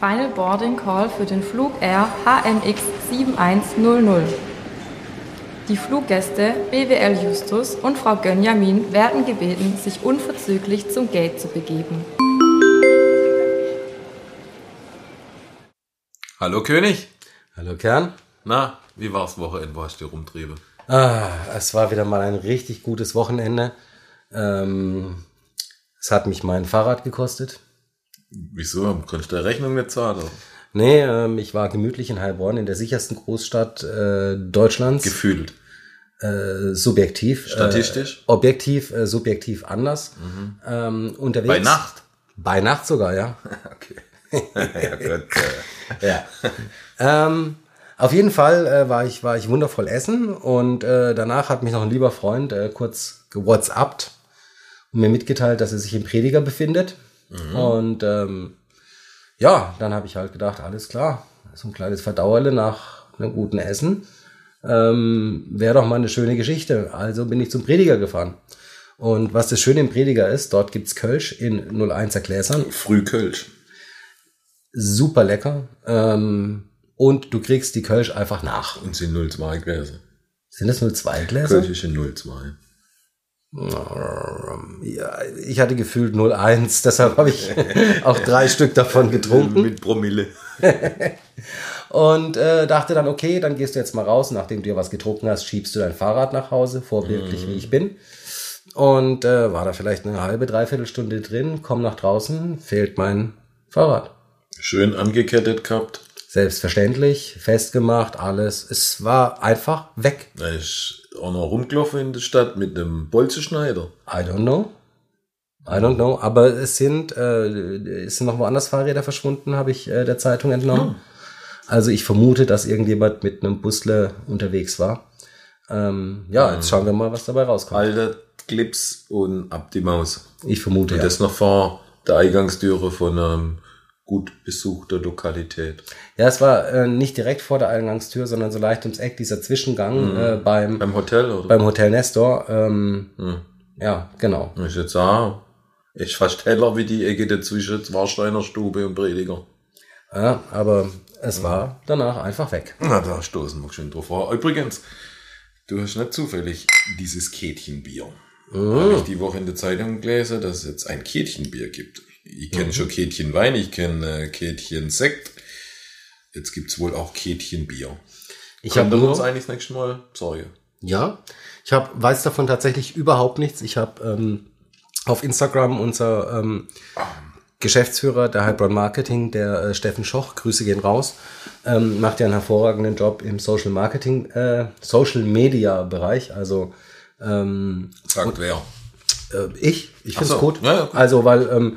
Final Boarding Call für den Flug Air HMX 7100. Die Fluggäste BWL Justus und Frau Gönjamin werden gebeten, sich unverzüglich zum Gate zu begeben. Hallo König. Hallo Kern. Na, wie war's Wochenende, wo hast du rumtriebe? Ah, es war wieder mal ein richtig gutes Wochenende. Ähm, es hat mich mein Fahrrad gekostet. Wieso? Konntest du der Rechnung nicht zahlen? Nee, ähm, ich war gemütlich in Heilbronn, in der sichersten Großstadt äh, Deutschlands. Gefühlt. Äh, subjektiv. Statistisch? Äh, objektiv, äh, subjektiv anders. Ähm, unterwegs. Bei Nacht? Bei Nacht sogar, ja. Okay. ja. Äh. ja. ähm, auf jeden Fall äh, war ich war ich wundervoll essen und äh, danach hat mich noch ein lieber Freund äh, kurz gewhatsappt und mir mitgeteilt, dass er sich im Prediger befindet. Und ähm, ja, dann habe ich halt gedacht, alles klar, so ein kleines Verdauerle nach einem guten Essen ähm, wäre doch mal eine schöne Geschichte. Also bin ich zum Prediger gefahren. Und was das Schöne im Prediger ist, dort gibt's Kölsch in 01er Gläsern Früh Kölsch. super lecker. Ähm, und du kriegst die Kölsch einfach nach. Und sind 02 Gläser. Sind das nur zwei Gläser? Kölsch ist in 02. Ja, ich hatte gefühlt 0,1, deshalb habe ich auch drei Stück davon getrunken Mit Promille. und äh, dachte dann, okay, dann gehst du jetzt mal raus, nachdem du dir was getrunken hast, schiebst du dein Fahrrad nach Hause, vorbildlich wie ich bin. Und äh, war da vielleicht eine halbe, dreiviertel Stunde drin, komm nach draußen, fehlt mein Fahrrad. Schön angekettet gehabt. Selbstverständlich, festgemacht, alles. Es war einfach weg. Da ist auch noch rumgelaufen in der Stadt mit einem Bolzenschneider. I don't know. I don't know. Aber es sind, äh, es sind noch woanders Fahrräder verschwunden, habe ich äh, der Zeitung entnommen. Also ich vermute, dass irgendjemand mit einem Busle unterwegs war. Ähm, ja, jetzt schauen wir mal, was dabei rauskommt. Alter Clips und ab die Maus. Ich vermute, Und ja. das noch vor der Eingangstüre von einem gut besuchter Lokalität. Ja, es war äh, nicht direkt vor der Eingangstür, sondern so leicht ums Eck, dieser Zwischengang äh, beim, Beim Hotel, oder? beim Hotel Nestor. Ähm, Hm. Ja, genau. Ich jetzt auch. Ist fast heller wie die Ecke dazwischen Warsteiner Stube und Prediger. Ja, aber es war danach einfach weg. Na, da stoßen wir schon drauf. Übrigens, du hast nicht zufällig dieses Kätchenbier. Habe ich die Woche in der Zeitung gelesen, dass es jetzt ein Kätchenbier gibt. Ich kenne schon Kätchenwein, ich kenne äh, Kätchensekt. Jetzt gibt's wohl auch Kätchenbier. Ich Können habe uns eigentlich das nächste Mal sorgen. ja, ich hab, weiß davon tatsächlich überhaupt nichts. Ich habe ähm, auf Instagram unser ähm, Geschäftsführer der Heilbronn Marketing, der äh, Steffen Schoch, Grüße gehen raus, ähm, macht ja einen hervorragenden Job im Social Marketing, äh, Social Media Bereich. Also ähm, Sagt wer. äh, ich, ich finde es so. gut. Ja, ja, gut. Also weil ähm,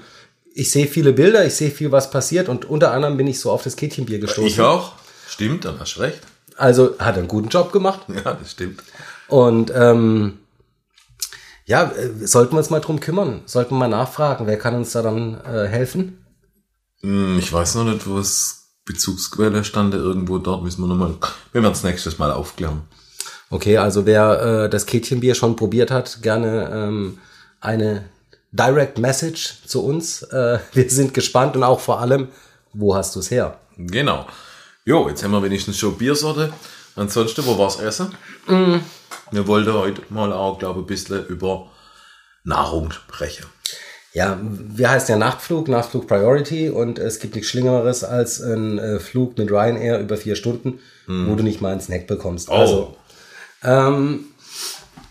ich sehe viele Bilder, ich sehe viel, was passiert und unter anderem bin ich so auf das Kätchenbier gestoßen. Ich auch. Stimmt, dann hast du recht. Also hat er einen guten Job gemacht. Ja, das stimmt. Und ähm, ja, äh, sollten wir uns mal drum kümmern. Sollten wir mal nachfragen, wer kann uns da dann äh, helfen? Hm, Ich weiß noch nicht, wo es Bezugsquelle stand. Irgendwo dort müssen wir nochmal, wir werden es nächstes Mal aufklären. Okay, also wer äh, das Kätchenbier schon probiert hat, gerne ähm, eine Direct Message zu uns. Äh, wir sind gespannt und auch vor allem, wo hast du es her? Genau. Jo, jetzt haben wir wenigstens schon Biersorte. Ansonsten, wo war's Essen? Wir wollten heute mal auch, glaube ich, ein bisschen über Nahrung sprechen. Ja, wir heißen ja Nachtflug, Nachtflug Priority und es gibt nichts Schlimmeres als ein äh, Flug mit Ryanair über vier Stunden, wo du nicht mal einen Snack bekommst. Also, ähm,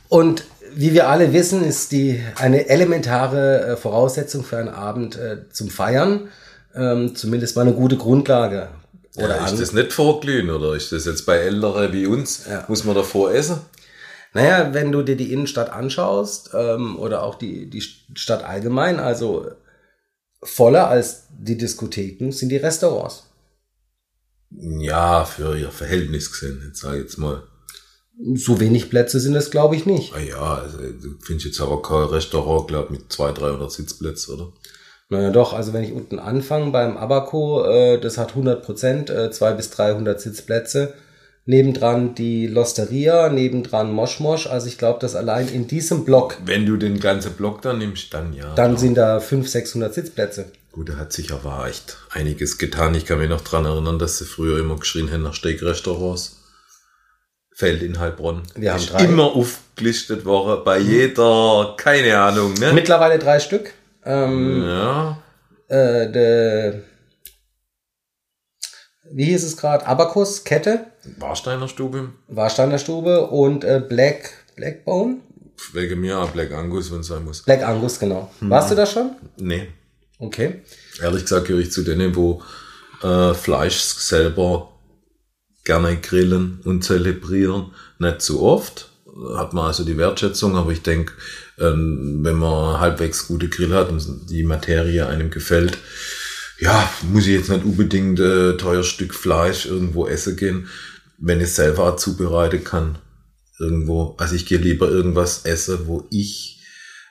und wie wir alle wissen, ist die eine elementare äh, Voraussetzung für einen Abend äh, zum Feiern, ähm, zumindest mal eine gute Grundlage. Oder ja, ist das nicht vorglühen oder ist das jetzt bei Älteren wie uns? Muss man davor essen? Naja, wenn du dir die Innenstadt anschaust ähm, oder auch die, die Stadt allgemein, also voller als die Diskotheken sind die Restaurants. Ja, für ihr Verhältnis gesehen, jetzt sag ich jetzt mal. So wenig Plätze sind es, glaube ich, nicht. Ah ja, also du findest jetzt aber kein Restaurant, glaub mit 200, 300 Sitzplätzen, oder? Naja, doch, also wenn ich unten anfange beim Abaco, äh, das hat 100 Prozent, äh, 200 bis 300 Sitzplätze. Nebendran die Losteria, nebendran Moschmosch. Also ich glaube, dass allein in diesem Block, Wenn du den ganzen Block dann nimmst, dann ja. dann sind da 500, 600 Sitzplätze. Gut, da hat sich aber echt einiges getan. Ich kann mich noch dran erinnern, dass sie früher immer geschrien haben nach Steakrestaurants. Feld in Heilbronn. Wir haben drei. immer aufgelistet worden bei jeder, keine Ahnung, ne? Mittlerweile drei Stück. Ähm, ja. äh, de, wie hieß es gerade? Abakus, Kette, Warsteiner Stube. Warsteiner Stube und äh, Black, Blackbone? Wegen mir auch Black Angus, wenn es sein muss. Black Angus, genau. Warst du da schon? Nee. Okay. Ehrlich gesagt gehöre ich zu denen, wo äh, Fleisch selber gerne grillen und zelebrieren. Nicht zu oft. Hat man also die Wertschätzung, aber ich denke, ähm, wenn man halbwegs gute Grill hat und die Materie einem gefällt, ja, muss ich jetzt nicht unbedingt äh, teuer Stück Fleisch irgendwo essen gehen, wenn ich es selber zubereiten kann. Irgendwo. Also ich gehe lieber irgendwas essen, wo ich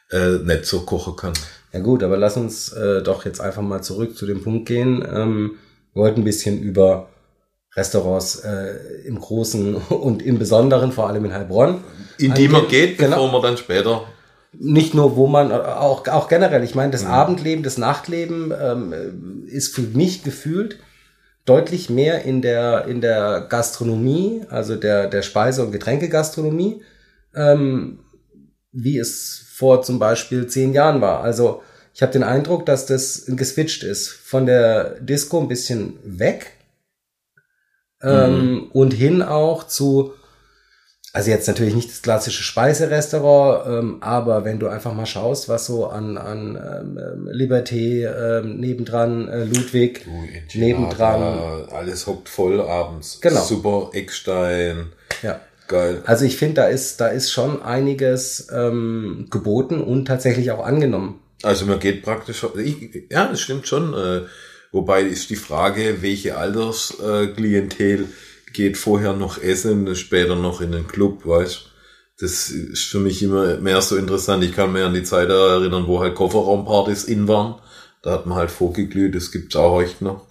äh, nicht so kochen kann. Ja gut, aber lass uns äh, doch jetzt einfach mal zurück zu dem Punkt gehen. Ähm, wir wollten ein bisschen über Restaurants äh, im Großen und im Besonderen, vor allem in Heilbronn. In die man geht, Genau. bevor man dann später nicht nur, wo man, auch, auch generell, ich meine, das Abendleben, das Nachtleben ähm, ist für mich gefühlt deutlich mehr in der, in der Gastronomie, also der, der Speise- und Getränkegastronomie, ähm, wie es vor zum Beispiel zehn Jahren war. Also ich habe den Eindruck, dass das geswitcht ist von der Disco ein bisschen weg ähm, und hin auch zu also jetzt natürlich nicht das klassische Speiserestaurant, ähm, aber wenn du einfach mal schaust, was so an, an ähm, Liberté ähm, nebendran, äh, Ludwig nebendran. Alles hockt voll abends. Genau. Super Eckstein. Ja. Geil. Also ich finde, da ist, da ist schon einiges ähm, geboten und tatsächlich auch angenommen. Also man geht praktisch, ich, ja, das stimmt schon. Äh, wobei ist die Frage, welche Altersklientel Klientel geht vorher noch essen, später noch in den Club, weißt Das ist für mich immer mehr so interessant. Ich kann mir an die Zeit erinnern, wo halt Kofferraumpartys in waren. Da hat man halt vorgeglüht, das gibt's auch heute noch.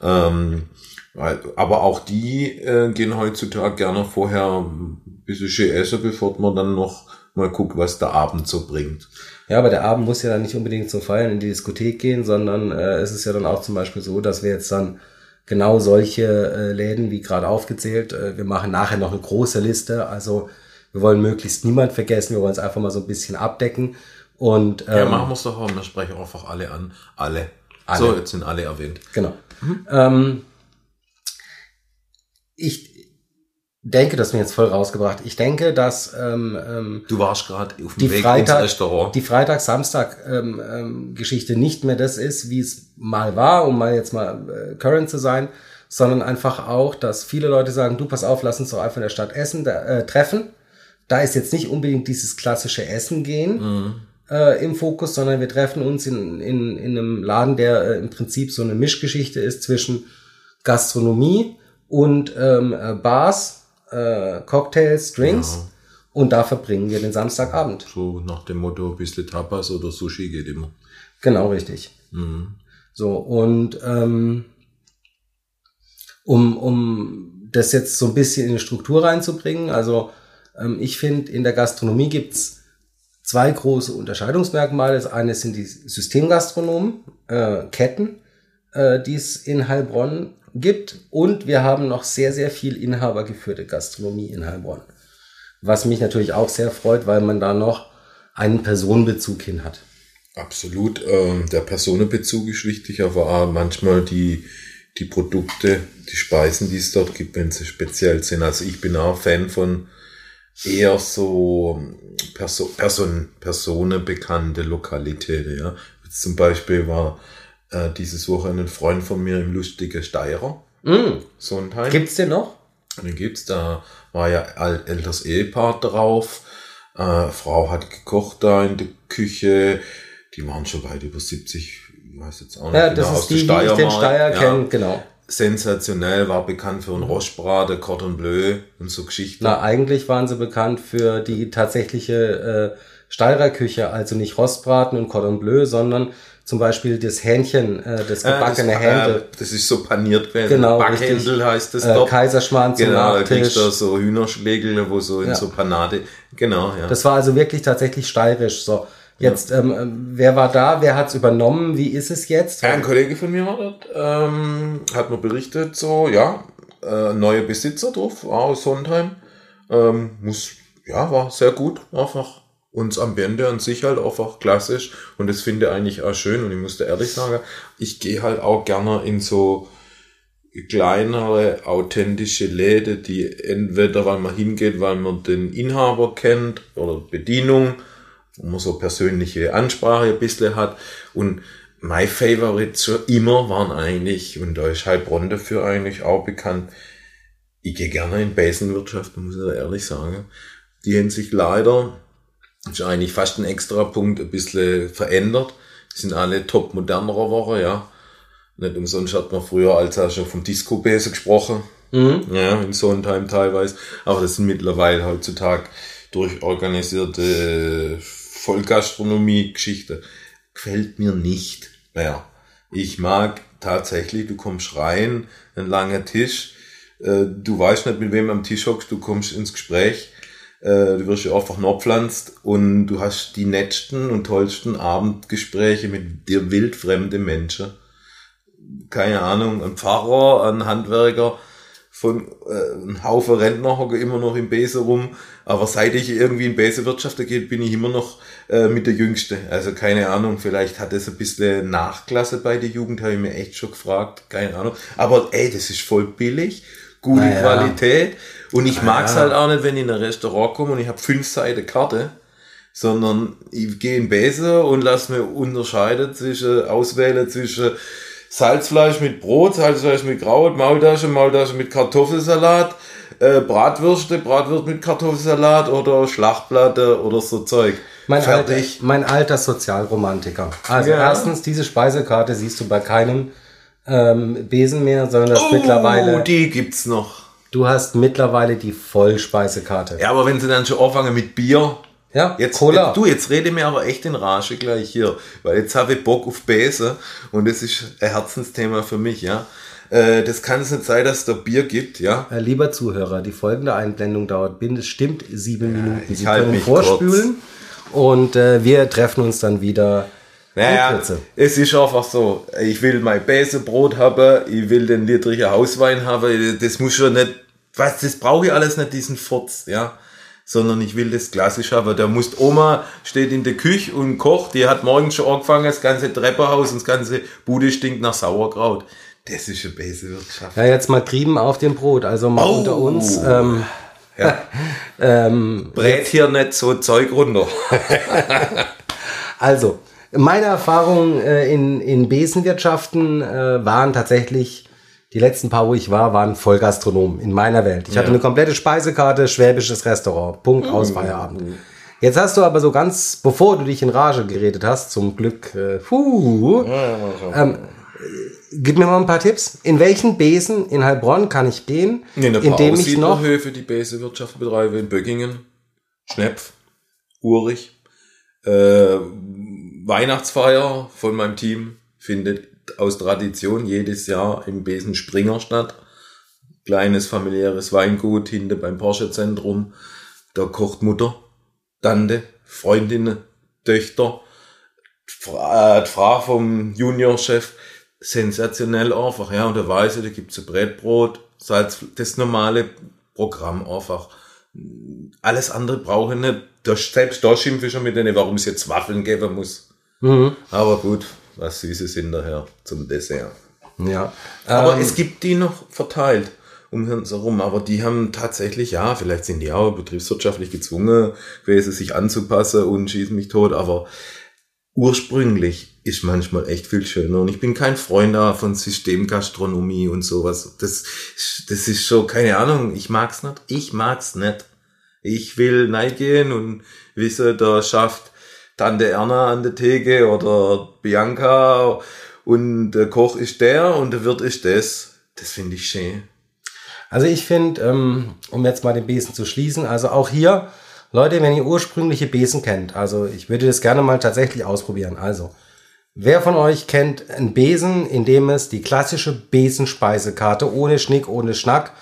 Ähm, aber auch die äh, gehen heutzutage gerne vorher ein bisschen essen, bevor man dann noch mal guckt, was der Abend so bringt. Ja, aber der Abend muss ja dann nicht unbedingt zum Feiern in die Diskothek gehen, sondern äh, es ist ja dann auch zum Beispiel so, dass wir jetzt dann genau solche äh, Läden wie gerade aufgezählt, äh, wir machen nachher noch eine große Liste, also wir wollen möglichst niemand vergessen, wir wollen es einfach mal so ein bisschen abdecken und ähm, Ja, machen wir es doch auch. Wir sprechen einfach alle an. Alle. Alle. So, jetzt sind alle erwähnt. Genau. Ähm, ich denke, das mir jetzt voll rausgebracht. Ich denke, dass ähm, ähm, Du warst gerade auf dem die Weg Freitag, ins Restaurant. die Freitag-Samstag-Geschichte ähm, ähm, nicht mehr das ist, wie es mal war, um mal jetzt mal äh, current zu sein, sondern einfach auch, dass viele Leute sagen, du pass auf, lass uns doch einfach in der Stadt essen, da, äh, treffen. Da ist jetzt nicht unbedingt dieses klassische Essen gehen äh, im Fokus, sondern wir treffen uns in, in, in einem Laden, der äh, im Prinzip so eine Mischgeschichte ist zwischen Gastronomie und ähm, äh, Bars, äh, Cocktails, Drinks. Ja. Und da verbringen wir den Samstagabend. so nach dem Motto, ein bisschen Tapas oder Sushi geht immer. Genau, richtig. Mhm. So, und ähm, um, um das jetzt so ein bisschen in die Struktur reinzubringen, also ähm, ich finde, in der Gastronomie gibt's zwei große Unterscheidungsmerkmale. Das eine sind die Systemgastronomen, äh, Ketten, äh, die es in Heilbronn gibt. Und wir haben noch sehr, sehr viel inhabergeführte Gastronomie in Heilbronn. Was mich natürlich auch sehr freut, weil man da noch einen Personenbezug hin hat. Absolut. Ähm, der Personenbezug ist wichtig, aber auch manchmal die, die Produkte, die Speisen, die es dort gibt, wenn sie speziell sind. Also ich bin auch Fan von eher so Perso Person personenbekannte Lokalitäten. Ja. Jetzt zum Beispiel war äh, dieses Wochenende ein Freund von mir im lustige Steirer. Mm. Sonntag. Gibt's den noch? Den gibt's, da war ja ein älteres Ehepaar drauf. Äh, Frau hat gekocht da in der Küche. Die waren schon weit über 70, ich weiß jetzt auch nicht Ja, genau, das ist die, die ich den. Steier Ja. kenne, genau. Sensationell, war bekannt für einen Rostbraten, Cordon Bleu und so Geschichten. Na, eigentlich waren sie bekannt für die tatsächliche äh, Steirer Küche, also nicht Rostbraten und Cordon Bleu, sondern zum Beispiel das Hähnchen, äh, das Äh, gebackene das, Händel, Äh, das ist so paniert gewesen. Genau, Backhändel richtig. heißt das äh, dort. Kaiserschmarrn zum Genau, da kriegst du so Hühnerschlägel, wo so in Ja. so Panade. Genau, ja. Das war also wirklich tatsächlich steirisch. So, Jetzt, ähm, wer war da? Wer hat's übernommen? Wie ist es jetzt? Ein Kollege von mir war dort, ähm, hat mir berichtet, so, ja, äh, neue Besitzer drauf, aus Sondheim. Ähm, muss, ja, war sehr gut, einfach. Und das Ambiente an sich halt einfach klassisch. Und das finde ich eigentlich auch schön. Und ich musste ehrlich sagen, ich gehe halt auch gerne in so kleinere, authentische Läden, die entweder, weil man hingeht, weil man den Inhaber kennt oder Bedienung, wo man so persönliche Ansprache ein bisschen hat. Und my Favorites schon immer waren eigentlich, und da ist Heilbronn dafür eigentlich auch bekannt, ich gehe gerne in Besenwirtschaft, muss ich da ehrlich sagen. Die haben sich leider, ist eigentlich fast ein extra Punkt, ein bisschen verändert. Die sind alle top modernerer Woche, ja. Nicht umsonst hat man früher als auch schon vom Disco-Besen gesprochen. Mhm. Ja, in Sondheim teilweise. Aber das sind mittlerweile heutzutage durch organisierte Vollgastronomie-Geschichte. Gefällt mir nicht mehr. Ich mag tatsächlich, du kommst rein, ein langer Tisch, äh, du weißt nicht, mit wem am Tisch hockst, du kommst ins Gespräch, äh, du wirst ja einfach pflanzt und du hast die nettsten und tollsten Abendgespräche mit dir wildfremde Menschen keine Ahnung, ein Pfarrer, ein Handwerker, von äh, ein Haufen Rentner hocken immer noch im Besen rum. Aber seit ich irgendwie in Besenwirtschaft geht, bin ich immer noch äh, mit der Jüngste. Also keine Ahnung, vielleicht hat es ein bisschen Nachklasse bei der Jugend, habe ich mir echt schon gefragt, keine Ahnung. Aber ey, das ist voll billig, gute naja. Qualität. Und ich naja. mag's halt auch nicht, wenn ich in ein Restaurant komme und ich habe fünf Seiten Karte sondern ich gehe in Besen und lass mir unterscheiden zwischen, auswählen zwischen Salzfleisch mit Brot, Salzfleisch mit Kraut, Maultasche, Maultasche mit Kartoffelsalat, äh, Bratwürste, Bratwurst mit Kartoffelsalat oder Schlachtplatte oder so Zeug. Mein Fertig. Alter, mein alter Sozialromantiker. Also ja. erstens, diese Speisekarte siehst du bei keinem ähm, Besen mehr, sondern das oh, mittlerweile. die gibt's noch. Du hast mittlerweile die Vollspeisekarte. Ja, aber wenn sie dann schon anfangen mit Bier, ja, jetzt, Cola. Jetzt, du, jetzt rede mir aber echt in Rage gleich hier, weil jetzt habe ich Bock auf Bäse und das ist ein Herzensthema für mich, ja. Äh, das kann es nicht sein, dass es da Bier gibt, ja. Äh, lieber Zuhörer, die folgende Einblendung dauert bestimmt sieben ja, Minuten. Sie können vorspülen kurz. und äh, wir treffen uns dann wieder. Naja, es ist einfach so. Ich will mein Bäsebrot haben, ich will den litrigen Hauswein haben, das muss schon nicht, was, das brauche ich alles nicht, diesen Furz, ja sondern ich will das klassisch haben. Da muss Oma steht in der Küche und kocht, die hat morgens schon angefangen, das ganze Treppenhaus und das ganze Bude stinkt nach Sauerkraut. Das ist eine bessere Wirtschaft. Ja, jetzt mal Trieben auf dem Brot, also mal oh. unter uns. Ähm, ja. ähm, Brät hier nicht so Zeug runter. also, meine Erfahrungen äh, in, in Besenwirtschaften äh, waren tatsächlich die letzten paar, wo ich war, waren voll Gastronomen in meiner Welt. Ich ja. hatte eine komplette Speisekarte, schwäbisches Restaurant. Punkt aus mhm. Feierabend. Jetzt hast du aber so ganz, bevor du dich in Rage geredet hast, zum Glück, äh, puh, ähm, gib mir mal ein paar Tipps. In welchen Besen in Heilbronn kann ich gehen, in indem ich noch Höfe die Besenwirtschaft betreibe in Böckingen, Schnepf, Urich, äh, Weihnachtsfeier von meinem Team findet aus Tradition jedes Jahr im Besen Springer statt. Kleines familiäres Weingut hinter beim Porsche Zentrum. Da kocht Mutter, Tante, Freundinnen, Töchter, äh, die Frau vom Juniorchef. Sensationell einfach, ja. Und da weiß ich, da gibt's ein Brettbrot, Salz, das normale Programm einfach. Alles andere brauche ich nicht. Da, selbst da schimpfe ich schon mit denen, warum es jetzt Waffeln geben muss. Mhm. Aber gut, was Süßes hinterher zum Dessert. Ja. Aber ähm, es gibt die noch verteilt um uns herum, aber die haben tatsächlich, ja, vielleicht sind die auch betriebswirtschaftlich gezwungen gewesen, sich anzupassen und schießen mich tot, aber ursprünglich ist manchmal echt viel schöner. Und ich bin kein Freund von Systemgastronomie und sowas. Das, das ist so, keine Ahnung, ich mag's nicht. Ich mag's nicht. Ich will neigehen und wisse, da schafft Tante Erna an der Theke oder Bianca und der Koch ist der und der Wirt ist das. Das finde ich schön. Also ich finde, ähm, um jetzt mal den Besen zu schließen, also auch hier, Leute, wenn ihr ursprüngliche Besen kennt, also ich würde das gerne mal tatsächlich ausprobieren. Also, wer von euch kennt einen Besen, in dem es die klassische Besenspeisekarte ohne Schnick, ohne Schnack,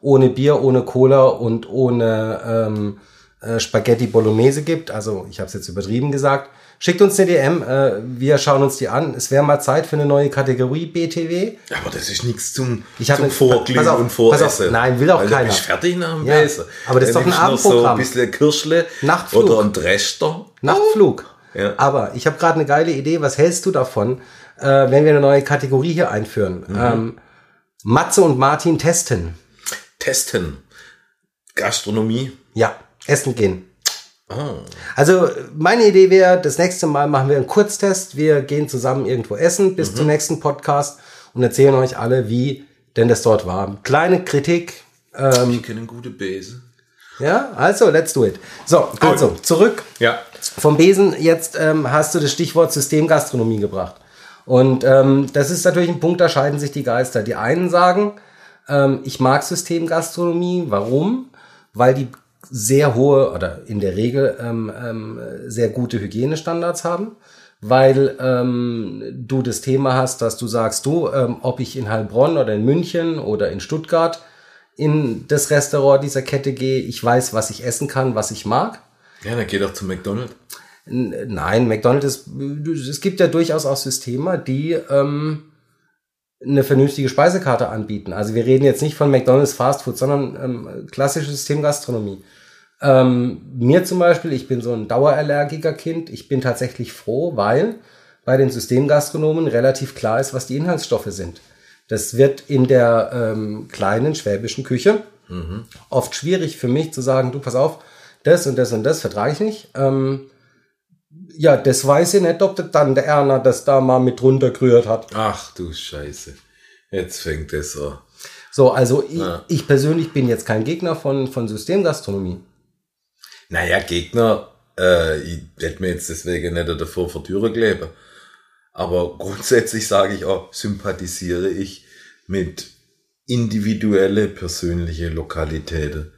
ohne Bier, ohne Cola und ohne ähm, äh, Spaghetti Bolognese gibt, also ich habe es jetzt übertrieben gesagt, Schickt uns eine DM, äh, wir schauen uns die an. Es wäre mal Zeit für eine neue Kategorie BTW. Aber das ist nichts zum, Ich zum eine- Vorglühen und Voressen. auf, nein, will auch Weil keiner. Du bist fertig nach dem Ja, Besen. aber das ist doch ein noch so Abendprogramm. ein bisschen Kirschle Nachtflug. oder ein Dreschter. Nachtflug. Ja. Aber ich habe gerade eine geile Idee. Was hältst du davon, äh, wenn wir eine neue Kategorie hier einführen? Mhm. Ähm, Matze und Martin testen. Testen. Gastronomie. Ja, essen gehen. Ah. Also meine Idee wäre, das nächste Mal machen wir einen Kurztest. Wir gehen zusammen irgendwo essen Mhm. bis zum nächsten Podcast und erzählen euch alle, wie denn das dort war. Kleine Kritik. Ähm, Ich kenne gute Besen. ja, also let's do it. So, also zurück Ja. vom Besen. Jetzt ähm, hast du das Stichwort Systemgastronomie gebracht. Und ähm, das ist natürlich ein Punkt, da scheiden sich die Geister. Die einen sagen, ähm, ich mag Systemgastronomie. Warum? Weil die sehr hohe oder in der Regel ähm, ähm, sehr gute Hygienestandards haben. Weil ähm, du das Thema hast, dass du sagst, du, ähm, ob ich in Heilbronn oder in München oder in Stuttgart in das Restaurant dieser Kette gehe, ich weiß, was ich essen kann, was ich mag. Ja, dann geh doch zu McDonald's. Nein, McDonald's ist, es gibt ja durchaus auch Systeme, die ähm, eine vernünftige Speisekarte anbieten. Also wir reden jetzt nicht von McDonald's Fast Food, sondern ähm, klassische Systemgastronomie. Ähm, mir zum Beispiel, ich bin so ein Dauerallergiker-Kind. Ich bin tatsächlich froh, weil bei den Systemgastronomen relativ klar ist, was die Inhaltsstoffe sind. Das wird in der ähm, kleinen schwäbischen Küche oft schwierig für mich zu sagen, du pass auf, das und das und das vertrage ich nicht. Ähm, ja, das weiß ich nicht, ob der dann der Erna das da mal mit runtergerührt hat. Ach du Scheiße. Jetzt fängt es an. So, also ich, Ja. ich persönlich bin jetzt kein Gegner von, von Systemgastronomie. Naja, Gegner, äh, ich hätte mir jetzt deswegen nicht davor vor Türe kleben. Aber grundsätzlich sage ich auch, sympathisiere ich mit individuelle, persönliche Lokalitäten,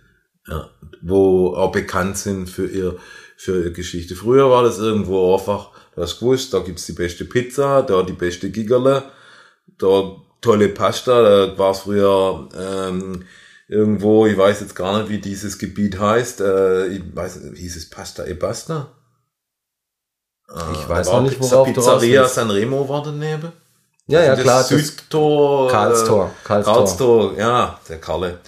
ja, wo auch bekannt sind für ihr, für ihre Geschichte. Früher war das irgendwo einfach, du hast gewusst, da gibt's die beste Pizza, da die beste Gigerle, da tolle Pasta, da war es früher ähm, irgendwo, ich weiß jetzt gar nicht, wie dieses Gebiet heißt, äh, ich weiß hieß es Pasta e Basta? Ich weiß Da war auch nicht, worauf du Pizzeria willst. Sanremo war daneben. Ja, ja, klar. Das, Südtor. Karlstor, Äh, Karlstor. Karlstor, ja, der Karle.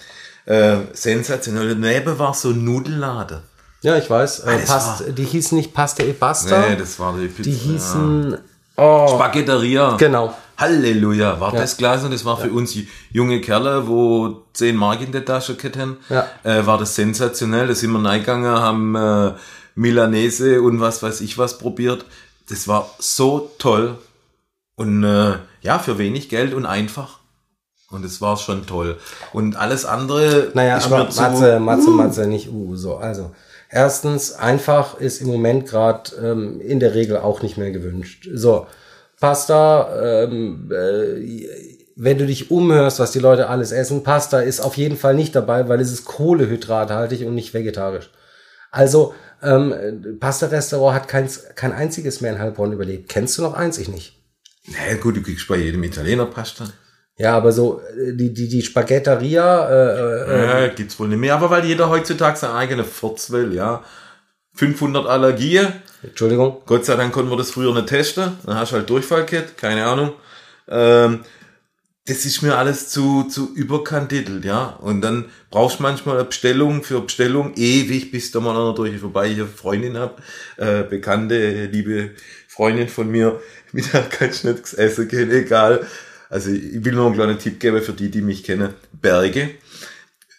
Äh, sensationell. Daneben war so ein Nudelladen. ja, ich weiß. Äh, Ah, Past, die hießen nicht Pasta e Basta. Nee, das war die Pizza. die hießen, Ja. oh, Spaghetteria. genau. Halleluja, war das Glas und das war für uns junge Kerle, wo 10 Mark in der Tasche hatten, Ja. äh, war das sensationell. Da sind wir reingegangen, haben äh, Milanese und was weiß ich was probiert. Das war so toll und äh, ja, für wenig Geld und einfach. Und es war schon toll. Und alles andere Naja, aber. Matze, Matze, Matze, nicht uh, so. Also, erstens, einfach ist im Moment gerade ähm, in der Regel auch nicht mehr gewünscht. So, Pasta, ähm, äh, wenn du dich umhörst, was die Leute alles essen, Pasta ist auf jeden Fall nicht dabei, weil es ist kohlehydrathaltig und nicht vegetarisch. Also, ähm, Pasta-Restaurant hat kein, kein einziges mehr in Heilbronn überlebt. Kennst du noch eins? Ich nicht. Na gut, du kriegst bei jedem Italiener Pasta. Ja, aber so, äh, die, die, die Spaghetteria, äh, äh, Ja, gibt's wohl nicht mehr, aber weil jeder heutzutage seine eigene Furz will, ja. 500 Allergien, Entschuldigung. Gott sei Dank konnten wir das früher nicht testen. Dann hast du halt Durchfallkit, keine Ahnung. Ähm, das ist mir alles zu, zu überkandidelt, ja. Und dann brauchst du manchmal eine Bestellung für Bestellung ewig, bis da mal einer durch vorbei eine Freundin hab, äh, bekannte, liebe Freundin von mir, mit der kannst du nicht essen gehen, egal. Also ich will nur einen kleinen Tipp geben für die, die mich kennen. Berge.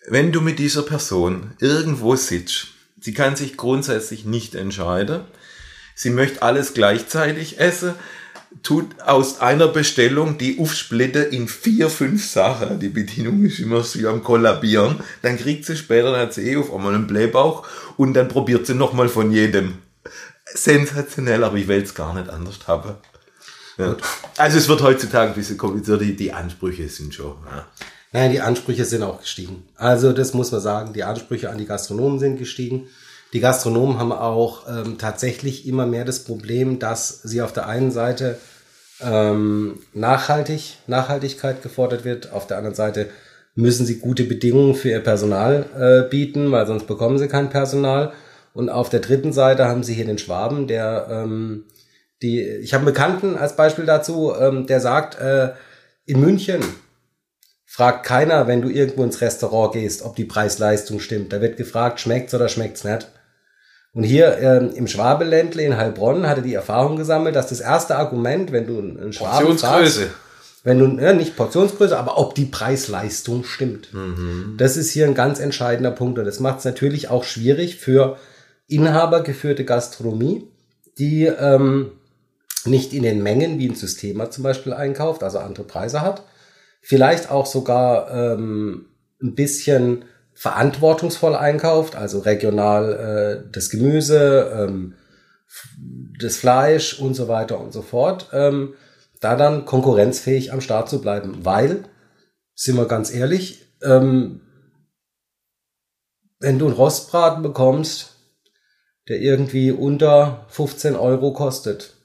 Wenn du mit dieser Person irgendwo sitzt, sie kann sich grundsätzlich nicht entscheiden, sie möchte alles gleichzeitig essen, tut aus einer Bestellung die aufsplitte in vier, fünf Sachen. Die Bedienung ist immer so am Kollabieren. Dann kriegt sie später, dann hat sie eh auf einmal einen Blähbauch und dann probiert sie nochmal von jedem. Sensationell, aber ich will es gar nicht anders haben. Ja. Also es wird heutzutage ein bisschen kompliziert, die, die Ansprüche sind schon. Ja. Nein, die Ansprüche sind auch gestiegen. Also das muss man sagen, die Ansprüche an die Gastronomen sind gestiegen. Die Gastronomen haben auch ähm, tatsächlich immer mehr das Problem, dass sie auf der einen Seite ähm, nachhaltig, Nachhaltigkeit gefordert wird, auf der anderen Seite müssen sie gute Bedingungen für ihr Personal äh, bieten, weil sonst bekommen sie kein Personal. Und auf der dritten Seite haben sie hier den Schwaben, der ähm, die, ich habe einen Bekannten als Beispiel dazu, ähm, der sagt, äh, in München fragt keiner, wenn du irgendwo ins Restaurant gehst, ob die Preis-Leistung stimmt. Da wird gefragt, schmeckt's oder schmeckt's nicht. Und hier ähm, im Schwabeländle in Heilbronn hatte die Erfahrung gesammelt, dass das erste Argument, wenn du einen Schwaben fragst, wenn du ja, nicht Portionsgröße, aber ob die Preis-Leistung stimmt. Mhm. Das ist hier ein ganz entscheidender Punkt und das macht es natürlich auch schwierig für inhabergeführte Gastronomie, die ähm, nicht in den Mengen wie ein Systema zum Beispiel einkauft, also andere Preise hat, vielleicht auch sogar ähm, ein bisschen verantwortungsvoll einkauft, also regional äh, das Gemüse, ähm, das Fleisch und so weiter und so fort, ähm, da dann konkurrenzfähig am Start zu bleiben, weil, sind wir ganz ehrlich, ähm, wenn du einen Rostbraten bekommst, der irgendwie unter 15 Euro kostet,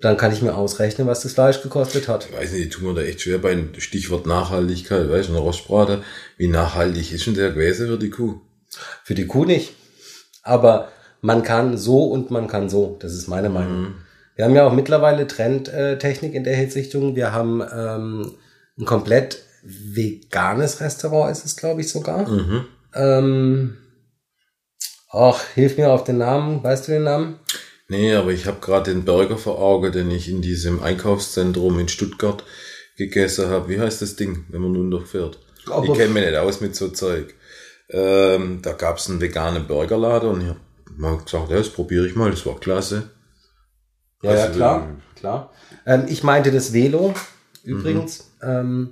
dann kann ich mir ausrechnen, was das Fleisch gekostet hat. Ich weiß nicht, die tun mir da echt schwer bei Stichwort Nachhaltigkeit. Weißt du, eine Rostbrate, wie nachhaltig ist denn der gewesen für die Kuh? Für die Kuh nicht. Aber man kann so und man kann so. Das ist meine Meinung. Mhm. Wir haben ja auch mittlerweile Trendtechnik in der Hitzrichtung. Wir haben ähm, ein komplett veganes Restaurant, ist es, glaube ich, sogar. Mhm. Ähm, ach, hilf mir auf den Namen. Weißt du den Namen? Nee, aber ich habe gerade den Burger vor Augen, den ich in diesem Einkaufszentrum in Stuttgart gegessen habe. Wie heißt das Ding, wenn man nun durchfährt? Aber ich kenne mich nicht aus mit so Zeug. Ähm, da gab es einen veganen Burgerladen und ich habe mal gesagt, ja, das probiere ich mal, das war klasse. Ja, also, ja, klar, klar. Ähm, ich meinte das Velo übrigens. Mhm. Ähm,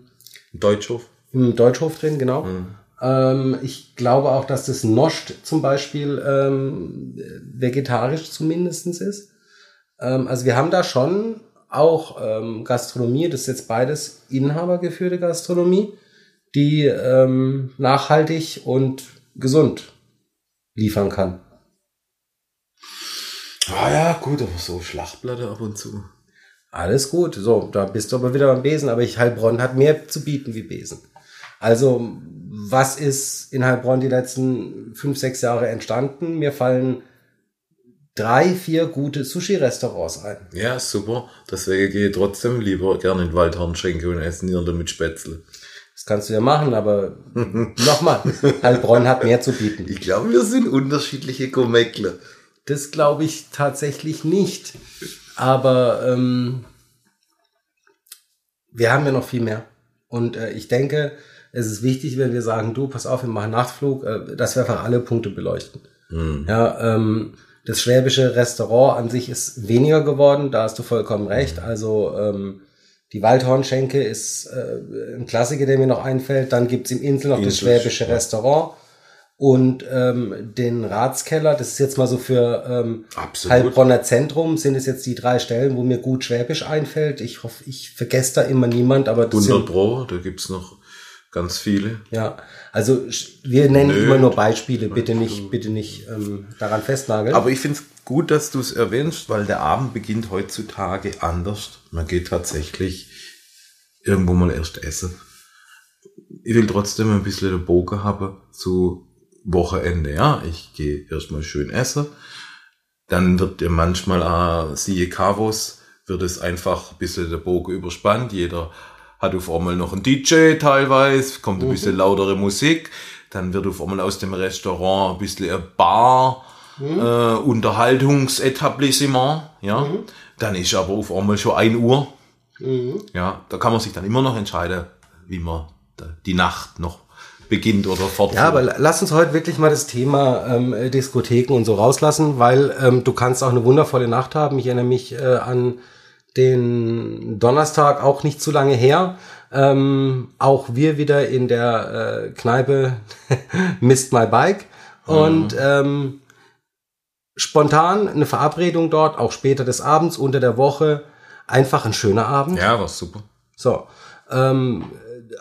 Deutschhof. Im Deutschhof drin, genau. Mhm. Ähm, ich glaube auch, dass das Noscht zum Beispiel ähm, vegetarisch zumindestens ist. Ähm, also wir haben da schon auch ähm, Gastronomie, das ist jetzt beides inhabergeführte Gastronomie, die ähm, nachhaltig und gesund liefern kann. Ah ja, gut, aber so Schlachtblätter ab und zu. Alles gut. So, da bist du aber wieder beim Besen, aber ich Heilbronn hat mehr zu bieten wie Besen. Also was ist in Heilbronn die letzten fünf, sechs Jahre entstanden? Mir fallen drei, vier gute Sushi-Restaurants ein. Ja, super. Deswegen gehe ich trotzdem lieber gerne in Waldhornschenke und essen hier mit Spätzle. Das kannst du ja machen, aber nochmal, Heilbronn hat mehr zu bieten. Ich glaube, wir sind unterschiedliche Gomeckle. Das glaube ich tatsächlich nicht. Aber ähm, wir haben ja noch viel mehr. Und äh, ich denke, es ist wichtig, wenn wir sagen, du, pass auf, wir machen Nachtflug, äh, dass wir einfach alle Punkte beleuchten. Mhm. Ja, ähm, das schwäbische Restaurant an sich ist weniger geworden, da hast du vollkommen recht. Mhm. Also ähm, die Waldhornschenke ist äh, ein Klassiker, der mir noch einfällt. Dann gibt's im Insel noch Insel, das schwäbische ja. Restaurant und ähm, den Ratskeller. Das ist jetzt mal so für ähm, Heilbronner Zentrum sind es jetzt die drei Stellen, wo mir gut Schwäbisch einfällt. Ich hoffe, ich vergesse da immer niemand, aber das 100 Pro, da gibt's noch Ganz viele. Ja, also wir nennen Nö. immer nur Beispiele, bitte nicht, bitte nicht ähm, daran festnageln. Aber ich finde es gut, dass du es erwähnst, weil der Abend beginnt heutzutage anders. Man geht tatsächlich irgendwo mal erst essen. Ich will trotzdem ein bisschen den Bogen haben zu Wochenende. Ja, ich gehe erstmal schön essen. Dann wird ja manchmal, äh, siehe Kavos, wird es einfach ein bisschen der Bogen überspannt. Jeder hat auf einmal noch ein DJ teilweise, kommt ein bisschen mhm. lautere Musik, dann wird auf einmal aus dem Restaurant ein bisschen ein Bar, mhm. äh, Unterhaltungsetablissement, ja. Mhm. Dann ist aber auf einmal schon ein Uhr. Mhm. Ja, da kann man sich dann immer noch entscheiden, wie man die Nacht noch beginnt oder fortführt. Ja, aber lass uns heute wirklich mal das Thema ähm, Diskotheken und so rauslassen, weil ähm, du kannst auch eine wundervolle Nacht haben. Ich erinnere mich äh, an den Donnerstag auch nicht zu lange her. Ähm, auch wir wieder in der äh, Kneipe Mist My Bike und mhm. ähm, spontan eine Verabredung dort, auch später des Abends, unter der Woche. Einfach ein schöner Abend. Ja, war super. So. Ähm,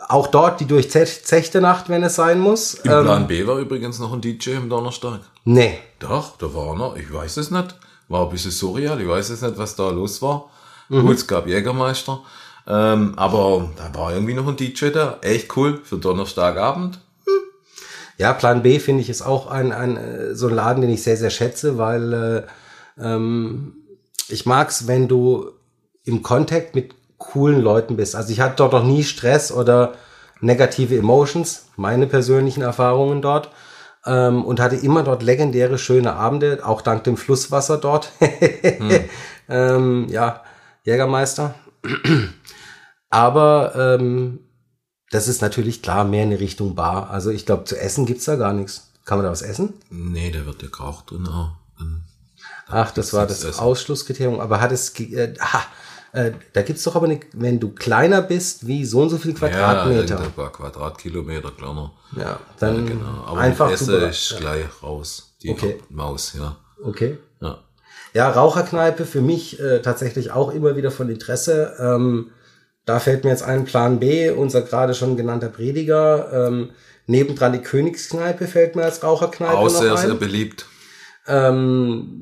auch dort die durchzechte Nacht, wenn es sein muss. Im ähm, Plan B war übrigens noch ein DJ am Donnerstag. Nee. Doch, da war noch, ich weiß es nicht. War ein bisschen surreal, ich weiß es nicht, was da los war. Mhm. Gut, es gab Jägermeister. Ähm, aber da war irgendwie noch ein DJ da. Echt cool für Donnerstagabend. Hm. Ja, Plan B finde ich ist auch ein, ein äh, so ein Laden, den ich sehr, sehr schätze, weil äh, ähm, ich mag's, wenn du im Kontakt mit coolen Leuten bist. Also ich hatte dort noch nie Stress oder negative Emotions, meine persönlichen Erfahrungen dort. Ähm, und hatte immer dort legendäre, schöne Abende, auch dank dem Flusswasser dort. hm. ähm, ja, Jägermeister. Aber ähm, das ist natürlich klar mehr in die Richtung Bar. Also ich glaube, zu essen gibt's da gar nichts. Kann man da was essen? Nee, da wird ja geraucht drin auch. Ach, das war das Ausschlusskriterium. Aber hat es, äh, aha, äh, da gibt's doch aber eine, wenn du kleiner bist, wie so und so viel Quadratmeter. Ja, ein paar Quadratkilometer kleiner. Ja, dann ja, genau. Aber einfach Esse ist ja. gleich raus. Die okay. Maus, ja. Okay. Ja. Raucherkneipe für mich äh, tatsächlich auch immer wieder von Interesse. Ähm, da fällt mir jetzt ein Plan B, unser gerade schon genannter Prediger. Ähm, nebendran die Königskneipe fällt mir als Raucherkneipe auch sehr, sehr beliebt. Ähm,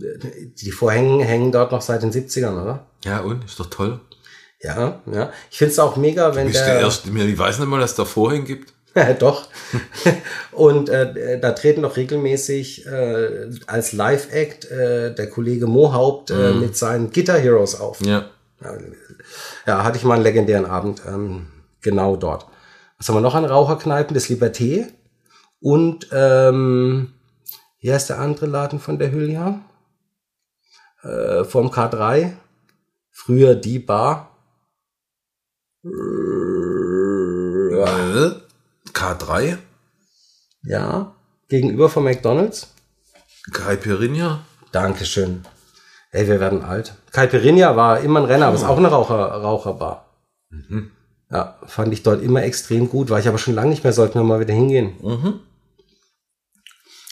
die Vorhänge hängen dort noch seit den 70ern, oder? Ja, und? Ist doch toll. Ja, ja. Ich find's auch mega, wenn du bist der... der erste, ich weiß nicht mal, dass es da Vorhänge gibt. Doch. und äh, da treten doch regelmäßig äh, als Live-Act äh, der Kollege Mohaupt äh, mm. mit seinen Guitar Heroes auf. Ja. Ja, hatte ich mal einen legendären Abend ähm, genau dort. Was haben wir noch an Raucherkneipen? Das Liberté und ähm, hier ist der andere Laden von der Hülya. Äh, vom K3. Früher die Bar. Äh, K3? Ja. Gegenüber von McDonalds. Caipirinha? Dankeschön. Ey, wir werden alt. Caipirinha war immer ein Renner, aber ist auch eine Raucher, Raucherbar. Mhm. Ja, fand ich dort immer extrem gut. War ich aber schon lange nicht mehr, sollten wir mal wieder hingehen. Mhm.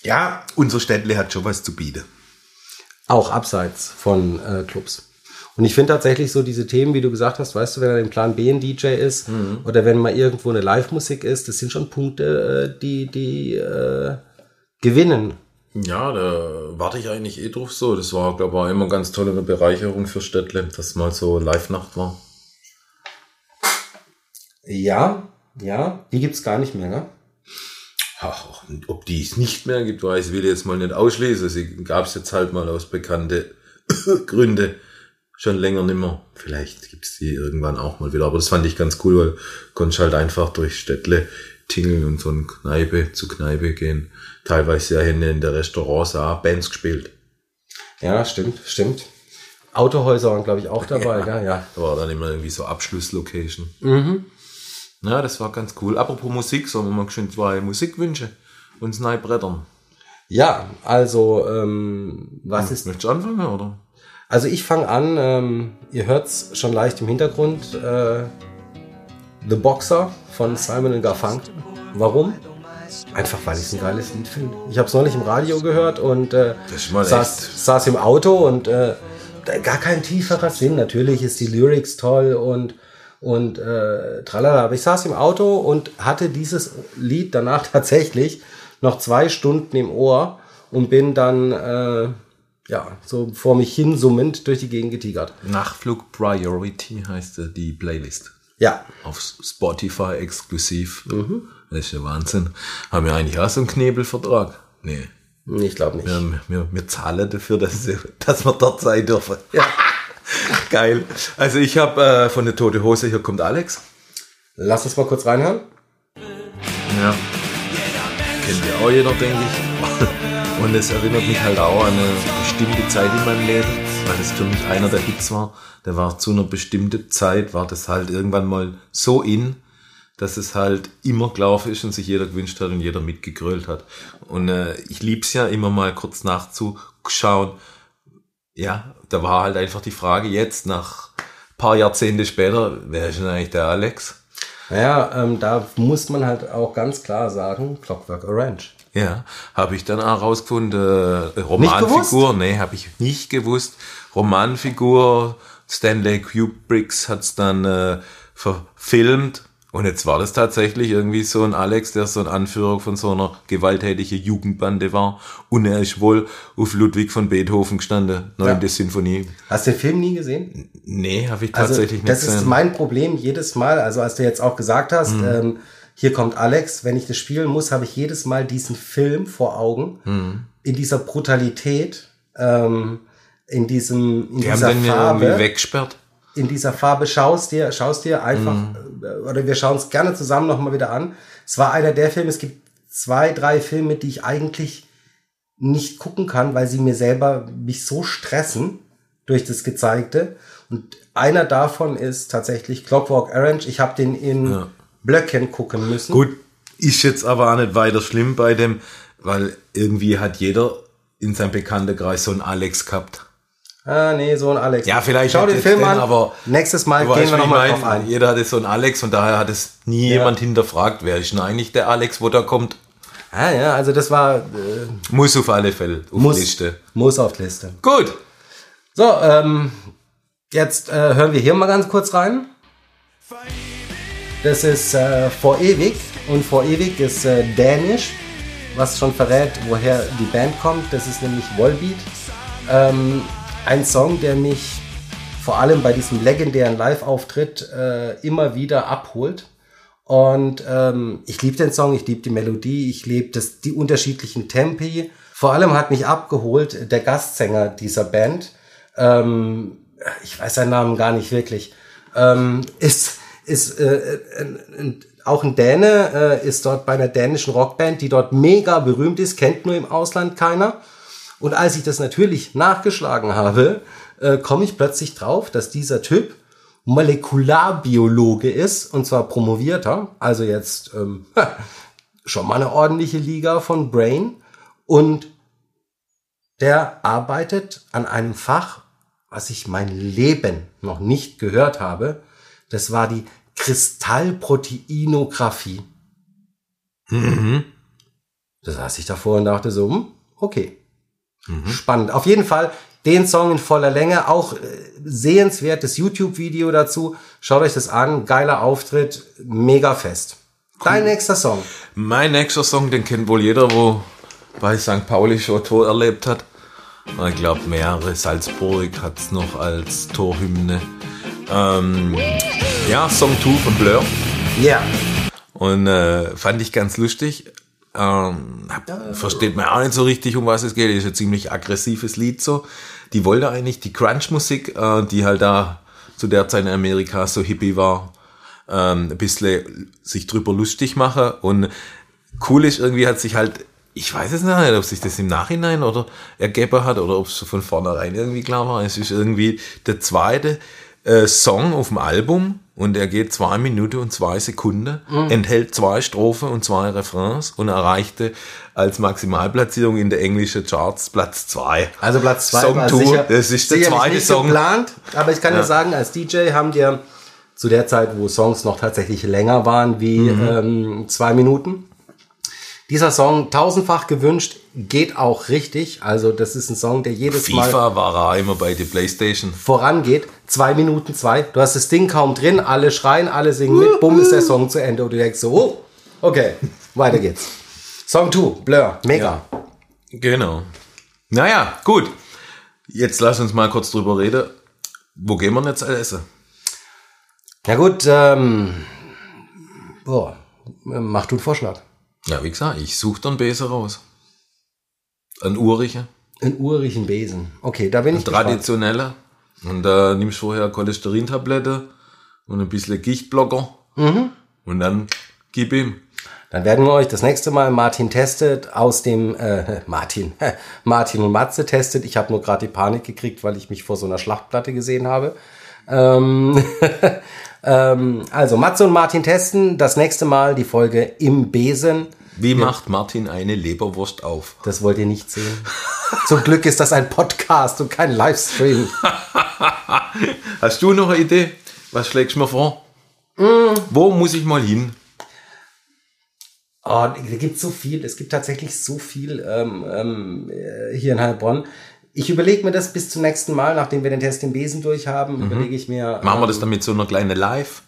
Ja, unser Städtle hat schon was zu bieten. Auch abseits von äh, Clubs. Und ich finde tatsächlich so diese Themen, wie du gesagt hast, weißt du, wenn er im Plan B ein DJ ist Mhm. oder wenn mal irgendwo eine Live-Musik ist, das sind schon Punkte, äh, die, die äh, gewinnen. Ja, da warte ich eigentlich eh drauf so. Das war, glaube ich, immer ganz tolle Bereicherung für Städtle, dass mal so Live-Nacht war. Ja, ja, die gibt's gar nicht mehr, ne? Ach, ob die es nicht mehr gibt, weiß ich will jetzt mal nicht ausschließen. Sie gab es jetzt halt mal aus bekannte Gründe schon länger nimmer. Vielleicht gibt's die irgendwann auch mal wieder. Aber das fand ich ganz cool, weil konntest halt einfach durch Städtle tingeln und von Kneipe zu Kneipe gehen. Teilweise ja hinten in der Restaurants auch Bands gespielt. Ja, stimmt, stimmt. Autohäuser waren, glaube ich, auch dabei, ja, ja. Da war dann immer irgendwie so Abschlusslocation. Mhm. Ja, das war ganz cool. Apropos Musik, sollen wir mal schön zwei Musikwünsche uns neu brettern. Ja, also, ähm, was ist. Möchtest du anfangen, oder? Also ich fange an, ähm, ihr hört's schon leicht im Hintergrund, äh, The Boxer von Simon Garfunkel. Warum? Einfach weil ich es ein geiles Lied finde. Ich habe es neulich im Radio gehört und äh, saß, saß im Auto und äh, gar kein tieferer Sinn. Natürlich ist die Lyrics toll und und äh, tralala. Aber ich saß im Auto und hatte dieses Lied danach tatsächlich noch zwei Stunden im Ohr und bin dann äh, ja so vor mich hin summend durch die Gegend getigert. Nachflug Priority heißt äh, die Playlist. Ja, Auf Spotify exklusiv. Das ist ja Wahnsinn. Haben wir eigentlich auch so einen Knebelvertrag? Nee. ich glaube nicht. Wir, wir, wir zahlen dafür, dass, dass wir dort sein dürfen. Ja. Geil. Also ich habe äh, von der Tote Hose, hier kommt Alex. Lass uns mal kurz reinhören. Ja. Kennt ja auch jeder, denke ich. Und es erinnert mich halt auch an eine bestimmte Zeit in meinem Leben, weil das für mich einer der Hits war. Der war zu einer bestimmten Zeit, war das halt irgendwann mal so in, dass es halt immer gelaufen ist und sich jeder gewünscht hat und jeder mitgegrölt hat. Und äh, ich lieb's ja immer mal kurz nachzuschauen. Ja, da war halt einfach die Frage jetzt, nach paar Jahrzehnte später, wer ist denn eigentlich der Alex? Naja, ähm, da muss man halt auch ganz klar sagen, Clockwork Orange. Ja, habe ich dann auch rausgefunden, äh, Romanfigur, nee, habe ich nicht gewusst. Romanfigur, Stanley Kubricks hat's dann äh, verfilmt. Und jetzt war das tatsächlich irgendwie so ein Alex, der so ein Anführer von so einer gewalttätigen Jugendbande war. Und er ist wohl auf Ludwig von Beethoven gestanden, neunte Sinfonie. Hast du den Film nie gesehen? Nee, habe ich Also, tatsächlich das nicht ist gesehen. mein Problem jedes Mal. Also als du jetzt auch gesagt hast, Mhm. ähm, Hier kommt Alex. Wenn ich das spielen muss, habe ich jedes Mal diesen Film vor Augen. Mhm. In dieser Brutalität, ähm, in diesem, in Die haben dieser den ja Farbe irgendwie weggesperrt. in dieser Farbe schaust dir, schaust dir einfach, Mhm. oder wir schauen es gerne zusammen nochmal wieder an. Es war einer der Filme, es gibt zwei, drei Filme, die ich eigentlich nicht gucken kann, weil sie mir selber mich so stressen durch das Gezeigte. Und einer davon ist tatsächlich Clockwork Orange. Ich habe den in Ja. Blöcken gucken müssen. Gut, ist jetzt aber auch nicht weiter schlimm bei dem, weil irgendwie hat jeder in seinem Bekanntenkreis so einen Alex gehabt. Ah, nee, so ein Alex. Ja, vielleicht Schau den Film den, an. aber Nächstes Mal gehen weißt, wir nochmal drauf ein. Jeder hatte so einen Alex und daher hat es nie Ja. jemand hinterfragt, wer ist denn eigentlich der Alex, wo da kommt. Ah, ja, also das war, äh, Muss auf alle Fälle auf muss, Liste. muss auf die Liste. Gut. So, ähm, jetzt äh, hören wir hier mal ganz kurz rein. Das ist äh, Vor ewig und Vor ewig ist äh, dänisch, was schon verrät, woher die Band kommt. Das ist nämlich Volbeat. Ähm, ein Song, der mich vor allem bei diesem legendären Live-Auftritt äh, immer wieder abholt. Und ähm, ich liebe den Song, ich liebe die Melodie, ich liebe die unterschiedlichen Tempi. Vor allem hat mich abgeholt der Gastsänger dieser Band. Ähm, ich weiß seinen Namen gar nicht wirklich. Ähm, ist ist äh, auch ein Däne, äh, ist dort bei einer dänischen Rockband, die dort mega berühmt ist, kennt nur im Ausland keiner. Und als ich das natürlich nachgeschlagen habe, äh, komme ich plötzlich drauf, dass dieser Typ Molekularbiologe ist, und zwar promovierter, also jetzt ähm, schon mal eine ordentliche Liga von Brain. Und der arbeitet an einem Fach, was ich mein Leben noch nicht gehört habe. Das war die Kristallproteinographie. Da saß ich davor und dachte so, hm, okay. Spannend. Auf jeden Fall den Song in voller Länge, auch äh, sehenswertes YouTube-Video dazu. Schaut euch das an, geiler Auftritt, mega fest. Dein nächster Song. Mein nächster Song, den kennt wohl jeder, wo bei St. Pauli schon Tor erlebt hat. Ich glaube, mehrere. Salzburg hat es noch als Torhymne. Ähm, ja, Song 2 von Blur. Ja. Und äh, fand ich ganz lustig. Ähm, hab, versteht man auch nicht so richtig, um was es geht. Ist ein ziemlich aggressives Lied so. Die wollte eigentlich die Crunch-Musik, äh, die halt da zu der Zeit in Amerika so hippie war, ähm, ein bisschen sich drüber lustig machen. Und cool ist, irgendwie hat sich halt, ich weiß es nicht, ob sich das im Nachhinein oder ergeben hat oder ob es von vornherein irgendwie klar war. Es ist irgendwie der zweite äh, Song auf dem Album und er geht zwei Minuten und zwei Sekunden, enthält zwei Strophen und zwei Refrains und erreichte als Maximalplatzierung in der englischen Charts Platz zwei. Also Platz zwei Song war two, sicher, das ist der zweite nicht Song. geplant, aber ich kann ja. sagen, als DJ haben dir zu der Zeit, wo Songs noch tatsächlich länger waren wie Mhm. ähm, zwei Minuten, dieser Song tausendfach gewünscht, geht auch richtig. Also das ist ein Song, der jedes Mal FIFA war er immer bei der Playstation. vorangeht. Zwei Minuten zwei. Du hast das Ding kaum drin, alle schreien, alle singen mit, bumm ist der Song zu Ende und du denkst so, oh, okay, weiter geht's. Song 2, Blur, mega. Genau. Naja, gut. Jetzt lass uns mal kurz drüber reden. Wo gehen wir denn jetzt essen? Ja gut, ähm, boah, mach du einen Vorschlag. Ja, wie gesagt, ich suche dann besser raus. Ein uriger, Ein urigen Besen. Okay, da bin ich gespannt. traditioneller. Und da nimmst du vorher Cholesterintablette und ein bisschen Gichtblocker. Mhm. Und dann gib ihm. Dann werden wir euch das nächste Mal Martin testet aus dem äh, Martin Martin und Matze testet. Ich habe nur gerade die Panik gekriegt, weil ich mich vor so einer Schlachtplatte gesehen habe. Ähm, ähm, also Matze und Martin testen. Das nächste Mal die Folge im Besen. Wie macht Martin eine Leberwurst auf? Das wollt ihr nicht sehen. Zum Glück ist das ein Podcast und kein Livestream. Hast du noch eine Idee? Was schlägst du mir vor? Mm. Wo muss ich mal hin? Oh, da gibt so viel. Es gibt tatsächlich so viel ähm, ähm, äh, hier in Heilbronn. Ich überlege mir das bis zum nächsten Mal, nachdem wir den Test im Besen durchhaben, überlege ich mir. Machen wir ähm, das dann mit so einer kleinen Live?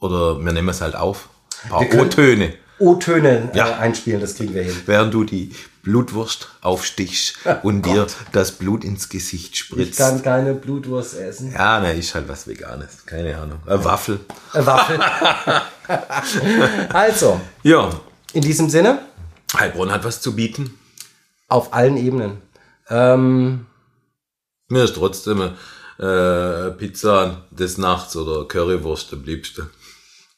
Oder wir nehmen es halt auf. Ein paar Wir O-Töne. O-Töne Ja. äh, einspielen, das kriegen wir hin. Während du die Blutwurst aufstichst und dir das Blut ins Gesicht Ich spritzt. kann keine Blutwurst essen. Ja, na, ist halt was Veganes. Keine Ahnung. Eine Waffel. Äh, Waffel. also, Ja. in diesem Sinne, Heilbronn hat was zu bieten. auf allen Ebenen. Ähm, Mir ist trotzdem äh, Pizza des Nachts oder Currywurst am liebsten.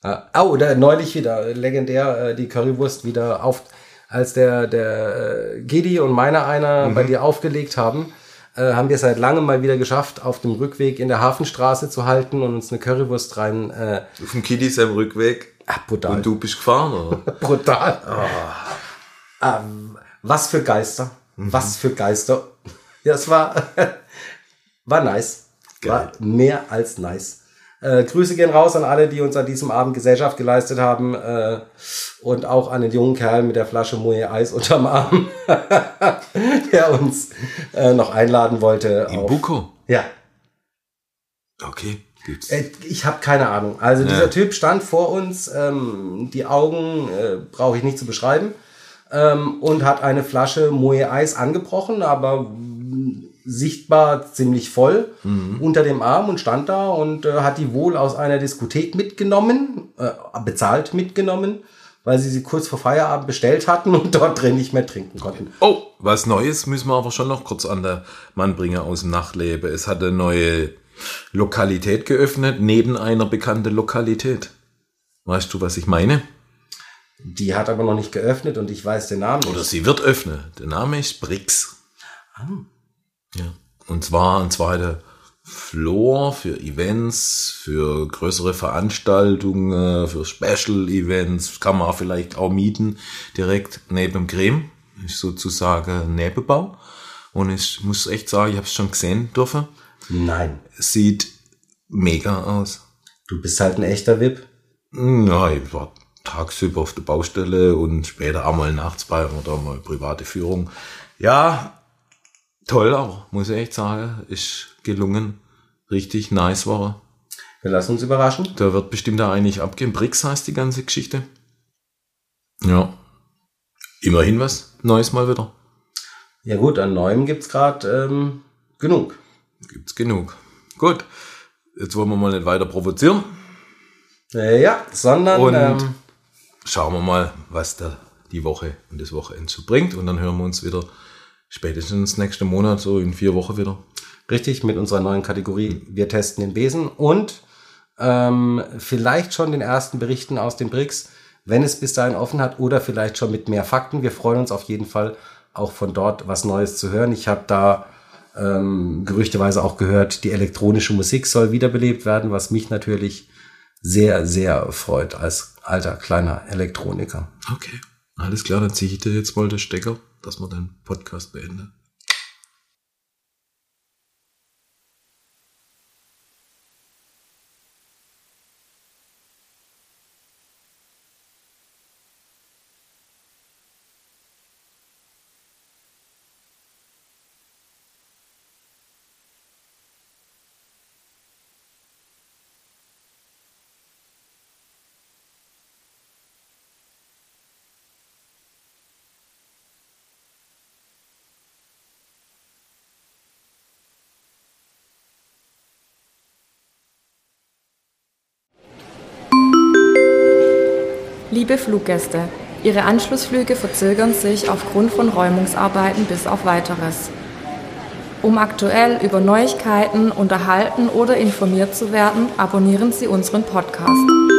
Äh, oh, oder neulich wieder, legendär, äh, die Currywurst wieder auf, als der, der äh, Gedi und meiner einer bei dir aufgelegt haben, äh, haben wir es seit langem mal wieder geschafft, auf dem Rückweg in der Hafenstraße zu halten und uns eine Currywurst rein, äh, Auf dem Kiddies am Rückweg. ach, brutal. Und du bist gefahren, oder? Brutal. Ähm, was für Geister. Was für Geister. Ja, es war, war nice. War mehr als nice. Äh, Grüße gehen raus an alle, die uns an diesem Abend Gesellschaft geleistet haben äh, und auch an den jungen Kerl mit der Flasche Moe Eis unterm Arm, der uns äh, noch einladen wollte. Im auf- Buko. Ja, Okay. Gibt's. äh, Ich habe keine Ahnung. Also dieser Typ stand vor uns, ähm, die Augen äh, brauche ich nicht zu beschreiben, ähm, und hat eine Flasche Moe Eis angebrochen, aber sichtbar ziemlich voll unter dem Arm und stand da und äh, hat die wohl aus einer Diskothek mitgenommen, äh, bezahlt mitgenommen, weil sie sie kurz vor Feierabend bestellt hatten und dort drin nicht mehr trinken konnten. Oh, was Neues müssen wir aber schon noch kurz an der Mann bringen aus dem Nachtleben. Es hat eine neue Lokalität geöffnet, neben einer bekannten Lokalität. Weißt du, was ich meine? Die hat aber noch nicht geöffnet und ich weiß den Namen nicht. Oder sie wird öffnen. Der Name ist Brix. Ja. Und zwar ein zweiter Floor für Events, für größere Veranstaltungen, für Special Events. Kann man vielleicht auch mieten, direkt neben dem Creme. Ist sozusagen Nebenbau. Und ich muss echt sagen, ich habe es schon gesehen dürfen. Nein, sieht mega aus. du bist halt ein echter VIP. Ja, ich war tagsüber auf der Baustelle und später einmal nachts bei oder mal private Führung. Ja, toll auch, muss ich echt sagen. Ist gelungen. Richtig nice war er. Wir lassen uns überraschen. Da wird bestimmt da eigentlich abgehen. Brix heißt die ganze Geschichte. Ja. Immerhin was Neues mal wieder. Ja gut, an Neuem gibt's grad ähm, genug. Gibt's genug. Gut. Jetzt wollen wir mal nicht weiter provozieren. Äh, ja, sondern Und ähm, schauen wir mal, was da die Woche und das Wochenende so bringt. Und dann hören wir uns wieder spätestens nächsten Monat, so in vier Wochen wieder. richtig mit unserer neuen Kategorie Wir testen den Besen und ähm, vielleicht schon den ersten Berichten aus den BRICS, wenn es bis dahin offen hat oder vielleicht schon mit mehr Fakten. Wir freuen uns auf jeden Fall auch von dort was Neues zu hören. Ich habe da ähm, gerüchteweise auch gehört, die elektronische Musik soll wiederbelebt werden, was mich natürlich sehr, sehr freut als alter kleiner Elektroniker. Okay. Alles klar, dann ziehe ich dir jetzt mal den Stecker, dass wir den Podcast beenden. Liebe Fluggäste, Ihre Anschlussflüge verzögern sich aufgrund von Räumungsarbeiten bis auf weiteres. Um aktuell über Neuigkeiten unterhalten oder informiert zu werden, abonnieren Sie unseren Podcast.